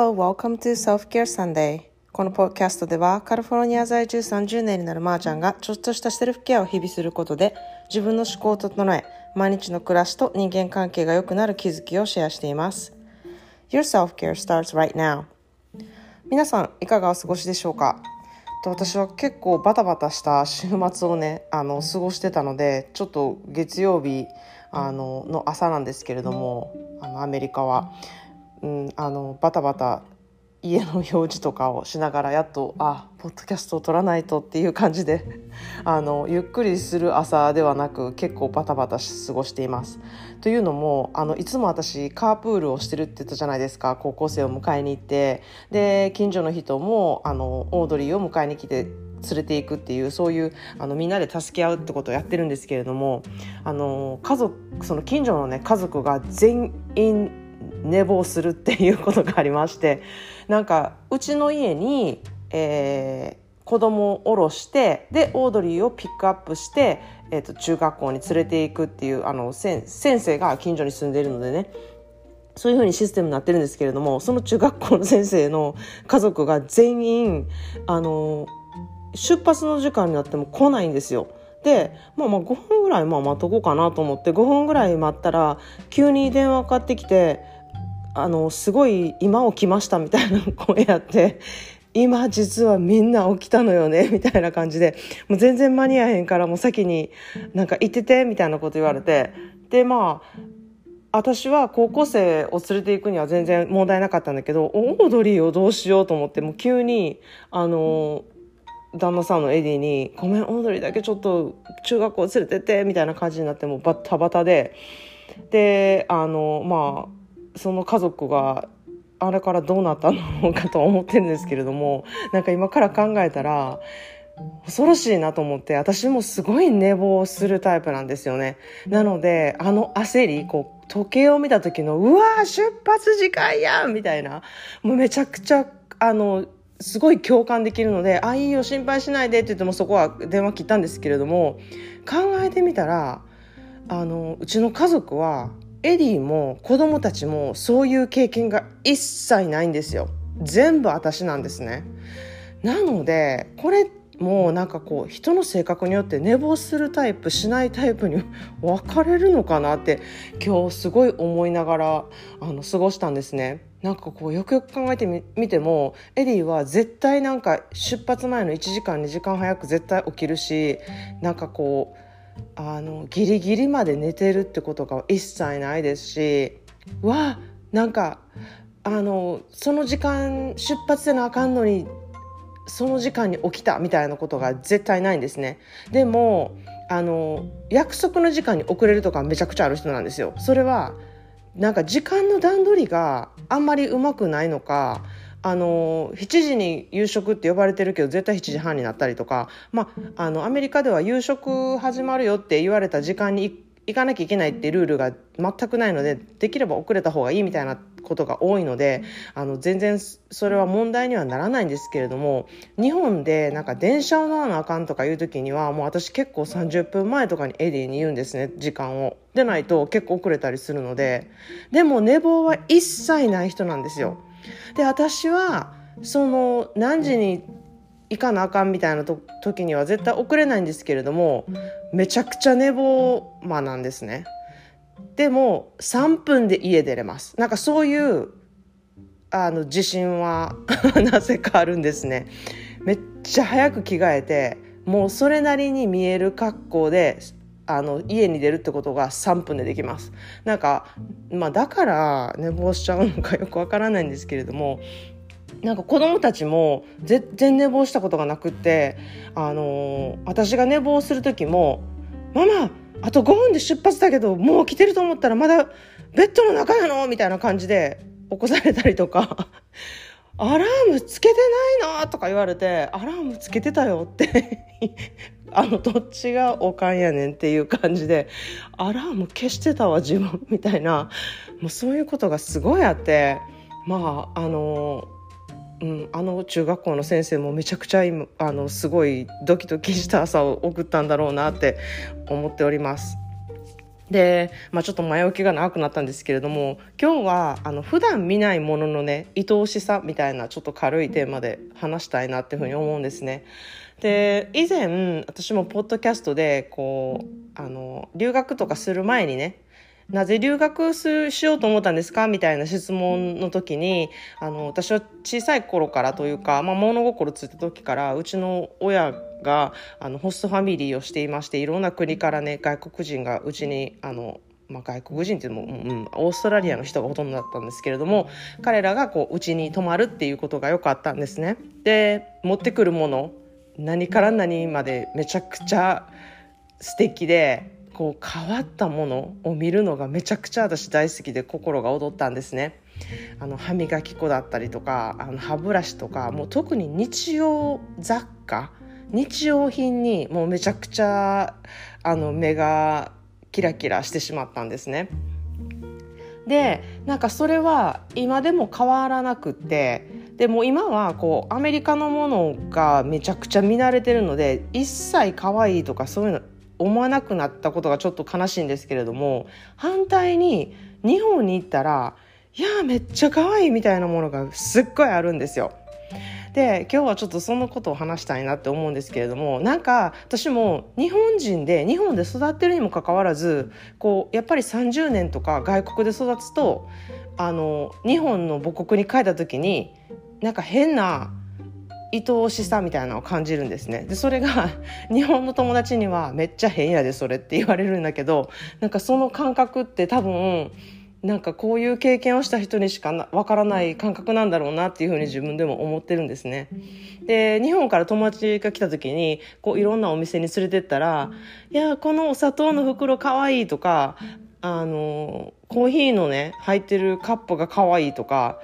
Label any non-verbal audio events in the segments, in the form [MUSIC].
Hello, welcome to Self-Care Sunday. このポッドキャストではカリフォルニア在住30年になるまーちゃんがちょっとしたセルフケアを日々することで自分の思考を整え毎日の暮らしと人間関係が良くなる気づきをシェアしています。Your self-care starts right now. 皆さんいかがお過ごしでしょうか？私は結構バタバタした週末をねあの過ごしてたのでちょっと月曜日あのの朝なんですけれどもあのアメリカは、うん、あのバタバタ家の用事とかをしながらやっとあポッドキャストを撮らないとっていう感じであのゆっくりする朝ではなく結構バタバタ過ごしています。というのもあのいつも私カープールをしてるって言ったじゃないですか高校生を迎えに行ってで近所の人もあのオードリーを迎えに来て連れていくっていうそういうあのみんなで助け合うってことをやってるんですけれどもあの家族その近所のね家族が全員寝坊するっていうことがありましてなんかうちの家に、えー、子供を降ろしてでオードリーをピックアップして、えーと、中学校に連れていくっていうあの先生が近所に住んでいるのでねそういうふうにシステムになってるんですけれどもその中学校の先生の家族が全員あの出発の時間になっても来ないんですよ。で、まあ、まあ5分ぐらいまあ待っとこうかなと思って5分ぐらい待ったら急に電話かかってきてあのすごい今起きましたみたいな [LAUGHS] 声やって今実はみんな起きたのよねみたいな感じでもう全然間に合えへんからもう先になんか行っててみたいなこと言われてでまあ私は高校生を連れて行くには全然問題なかったんだけどオードリーをどうしようと思ってもう急にあの旦那さんのエディに「ごめんオードリーだけちょっと中学校連れてって」みたいな感じになってもうバッタバタで。であのまあその家族があれからどうなったのかと思ってるんですけれどもなんか今から考えたら恐ろしいなと思って私もすごい寝坊するタイプなんですよね。なのであの焦りこう時計を見た時のうわ出発時間やみたいな。もうめちゃくちゃあのすごい共感できるので「あいいよ心配しないで」って言ってもそこは電話切ったんですけれども考えてみたらあのうちの家族はエリーも子供たちもそういう経験が一切ないんですよ。全部私なんですね。なのでこれもうなんかこう人の性格によって寝坊するタイプしないタイプに分かれるのかなって今日すごい思いながらあの過ごしたんですね。なんかこうよくよく考えてみてもエディは絶対なんか出発前の1時間2時間早く絶対起きるしなんかこうあのギリギリまで寝てるってことが一切ないですしわなんかあのその時間出発せなあかんのにその時間に起きたみたいなことが絶対ないんですね。でもあの約束の時間に遅れるとかめちゃくちゃある人なんですよ。それはなんか時間の段取りがあんまりうまくないのかあの7時に夕食って呼ばれてるけど絶対7時半になったりとか、まあ、あのアメリカでは夕食始まるよって言われた時間に行かなきゃいけないってルールが全くないのでできれば遅れた方がいいみたいなことが多いのであの全然それは問題にはならないんですけれども日本でなんか電車を乗らなあかんとかいう時にはもう私結構30分前とかにエディに言うんですね時間を。でないと結構遅れたりするのででも寝坊は一切ない人なんですよ。で私はその何時に行かなあかんみたいな時には絶対遅れないんですけれどもめちゃくちゃ寝坊魔なんですね。でも3分で家出れます。なんかそういうあの自信は [LAUGHS] なぜかあるんですね。めっちゃ早く着替えてもうそれなりに見える格好であの家に出るってことが3分でできます。なんか、まあ、だから寝坊しちゃうのかよくわからないんですけれどもなんか子供たちも全然寝坊したことがなくって、あのー、私が寝坊する時も「ママあと5分で出発だけどもう来てると思ったらまだベッドの中やの?」みたいな感じで起こされたりとか「[LAUGHS] アラームつけてないの?」とか言われて「アラームつけてたよ」って [LAUGHS] あのどっちがおかんやねんっていう感じでアラーム消してたわ自分みたいなもうそういうことがすごいあってまああのうん、あの中学校の先生もめちゃくちゃ今あのすごいドキドキした朝を送ったんだろうなって思っております。で、まあ、ちょっと前置きが長くなったんですけれども今日はあの普段見ないもののね愛おしさみたいなちょっと軽いテーマで話したいなっていうふうに思うんですね。で以前私もポッドキャストでこうあの留学とかする前にねなぜ留学しようと思ったんですか？みたいな質問の時にあの私は小さい頃からというか、まあ、物心ついた時からうちの親があのホストファミリーをしていましていろんな国からね外国人がうちにあのまあ、外国人っていうのも、うん、オーストラリアの人がほとんどだったんですけれども彼らがこううちに泊まるっていうことがよかったんですね。で持ってくるもの何から何までめちゃくちゃ素敵でこう変わったものを見るのがめちゃくちゃ私大好きで心が躍ったんですね。あの歯磨き粉だったりとかあの歯ブラシとかもう特に日用雑貨日用品にもうめちゃくちゃあの目がキラキラしてしまったんですね。でなんかそれは今でも変わらなくってでも今はこうアメリカのものがめちゃくちゃ見慣れてるので一切可愛いとかそういうの思わなくなったことがちょっと悲しいんですけれども反対に日本に行ったらいやめっちゃ可愛いみたいなものがすっごいあるんですよ。で今日はちょっとそのことを話したいなって思うんですけれどもなんか私も日本人で日本で育ってるにもかかわらずこうやっぱり30年とか外国で育つとあの日本の母国に帰った時になんか変な愛おしさみたいなのを感じるんですねでそれが [LAUGHS] 日本の友達にはめっちゃ変やでそれって言われるんだけどなんかその感覚って多分なんかこういう経験をした人にしかわからない感覚なんだろうなっていうふうに自分でも思ってるんですね。で、日本から友達が来た時に、こういろんなお店に連れてったら、いや、このお砂糖の袋かわいいとか、あの、コーヒーのね、入ってるカップがかわいいとか、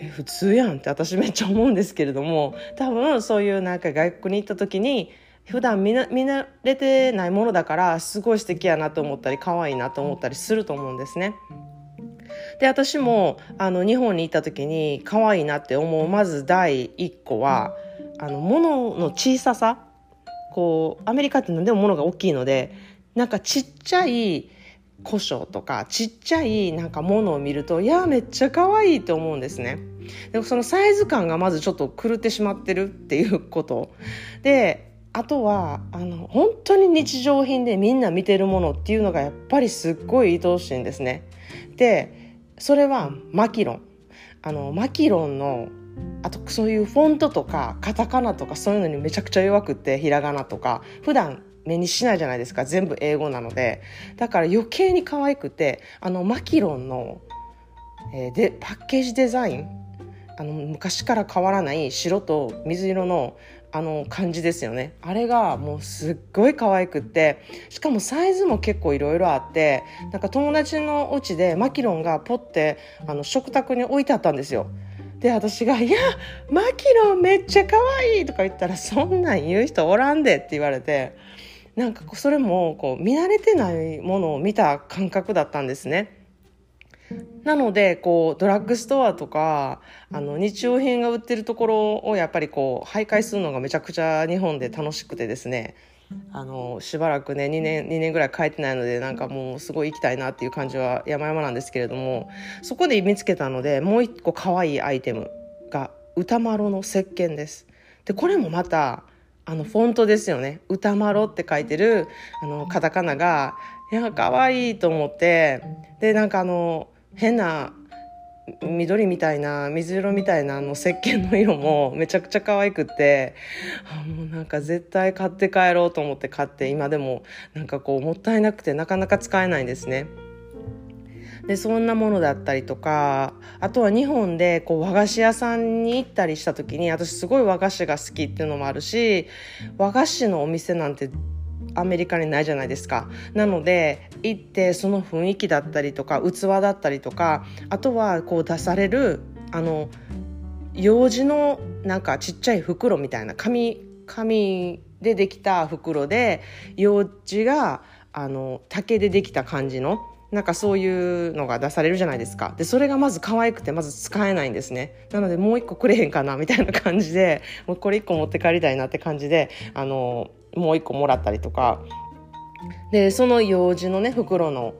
え普通やんって私めっちゃ思うんですけれども、多分そういうなんか外国に行った時に、普段見な見慣れてないものだからすごい素敵やなと思ったり可愛いなと思ったりすると思うんですね。で私もあの日本に行った時に可愛いなって思うまず第一個はあの物の小ささこうアメリカって何でも物が大きいのでなんかちっちゃい胡椒とかちっちゃいなんかものを見るといやめっちゃ可愛いって思うんですね。でもそのサイズ感がまずちょっと狂ってしまってるっていうこと。であとはあの本当に日常品でみんな見てるものっていうのがやっぱりすっごい愛おしいんですね。でそれはマキロン。あのマキロンのあとそういうフォントとかカタカナとかそういうのにめちゃくちゃ弱くってひらがなとか普段目にしないじゃないですか。全部英語なので。だから余計に可愛くてあのマキロンの、えー、でパッケージデザインあの昔から変わらない白と水色のあの感じですよね。あれがもうすっごい可愛くってしかもサイズも結構いろいろあってなんか友達のお家でマキロンがポッてあの食卓に置いてあったんですよ。で私が「いやマキロンめっちゃ可愛いとか言ったら「そんなん言う人おらんで」って言われて。なんかそれもこう見慣れてないものを見た感覚だったんですね。なのでこうドラッグストアとかあの日用品が売ってるところをやっぱりこう徘徊するのがめちゃくちゃ日本で楽しくてですねあのしばらくね2年 ,2 年ぐらい帰ってないのでなんかもうすごい行きたいなっていう感じは山々なんですけれどもそこで見つけたのでもう一個可愛いアイテムが歌丸の石鹸です。でこれもまたあのフォントですよね歌丸って書いてるあのカタカナがいや可愛いと思ってでなんかあの変な緑みたいな水色みたいなあの石鹸の色もめちゃくちゃ可愛くってあもうなんか絶対買って帰ろうと思って買って今でもなんかこうもったいなくてなかなか使えないんですね。でそんなものだったりとかあとは日本でこう和菓子屋さんに行ったりした時に私すごい和菓子が好きっていうのもあるし和菓子のお店なんてアメリカにないじゃないですか。なので行ってその雰囲気だったりとか器だったりとかあとはこう出されるあの用紙のなんかちっちゃい袋みたいな紙紙でできた袋で用紙があの竹でできた感じのなんかそういうのが出されるじゃないですか。で、それがまず可愛くて、まず使えないんですね。なので、もう一個くれへんかな、みたいな感じで、[LAUGHS] もうこれ一個持って帰りたいなって感じで、あの、もう一個もらったりとかで、その用事のね、袋の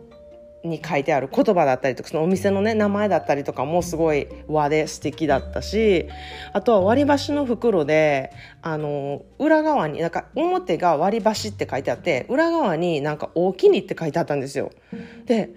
に書いてある言葉だったりとかそのお店のね名前だったりとかもすごい和で素敵だったしあとは割り箸の袋であの裏側になんか表が割り箸って書いてあって裏側になんか「大きに」って書いてあったんですよ。で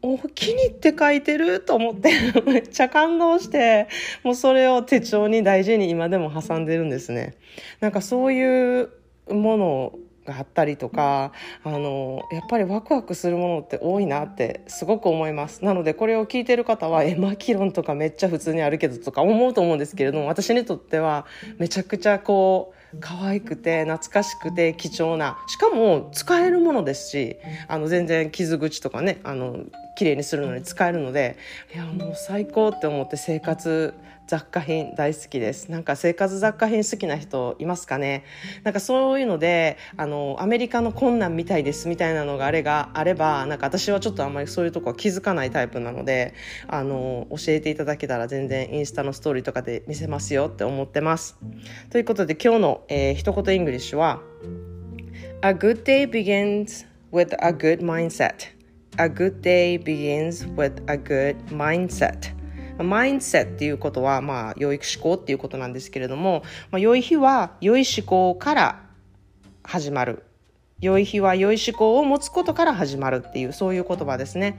大きにって書いてると思って [LAUGHS] めっちゃ感動してもうそれを手帳に大事に今でも挟んでるんですね。なんかそういうものがあったりとかあのやっぱりワクワクするものって多いなってすごく思います。なのでこれを聞いてる方は「えマキロンとかめっちゃ普通にあるけど」とか思うと思うんですけれども私にとってはめちゃくちゃこう可愛くて懐かしくて貴重なしかも使えるものですしあの全然傷口とかねあの綺麗にするのに使えるのでいやもう最高って思って生活雑貨品大好きです。なんか生活雑貨品好きな人いますかね？なんかそういうので、あの、アメリカのこんなん見たいですみたいなのがあれがあれば、なんか私はちょっとあんまりそういうとこは気づかないタイプなので、あの、教えていただけたら全然インスタのストーリーとかで見せますよって思ってます。ということで今日の、えー、一言イングリッシュは、A good day begins with a good mindset. A good day begins with a good mindset. mindset っていうことは、まあ、良い思考っていうことなんですけれども、まあ、良い日は良い思考から始まる。良い日は良い思考を持つことから始まるっていう、そういう言葉ですね。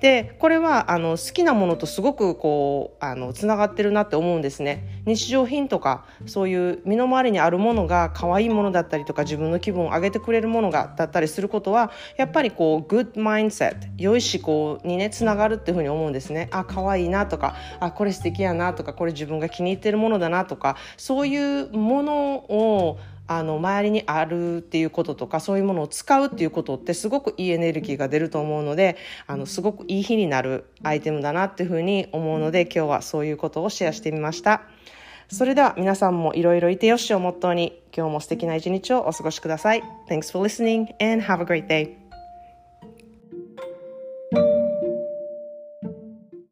でこれはあの好きなものとすごくこうあのつながってるなって思うんですね。日常品とかそういう身の回りにあるものが可愛いものだったりとか自分の気分を上げてくれるものがだったりすることはやっぱりこうグッドマインセット良い思考にねつながるっていうふうに思うんですね。あ可愛いなとかあこれ素敵やなとかこれ自分が気に入ってるものだなとかそういうものをあの周りにあるっていうこととかそういうものを使うっていうことってすごくいいエネルギーが出ると思うのであのすごくいい日になるアイテムだなっていうふうに思うので今日はそういうことをシェアしてみました。それでは皆さんもいろいろいてよしをモットーに今日も素敵な一日をお過ごしください。Thanks for listening and have a great day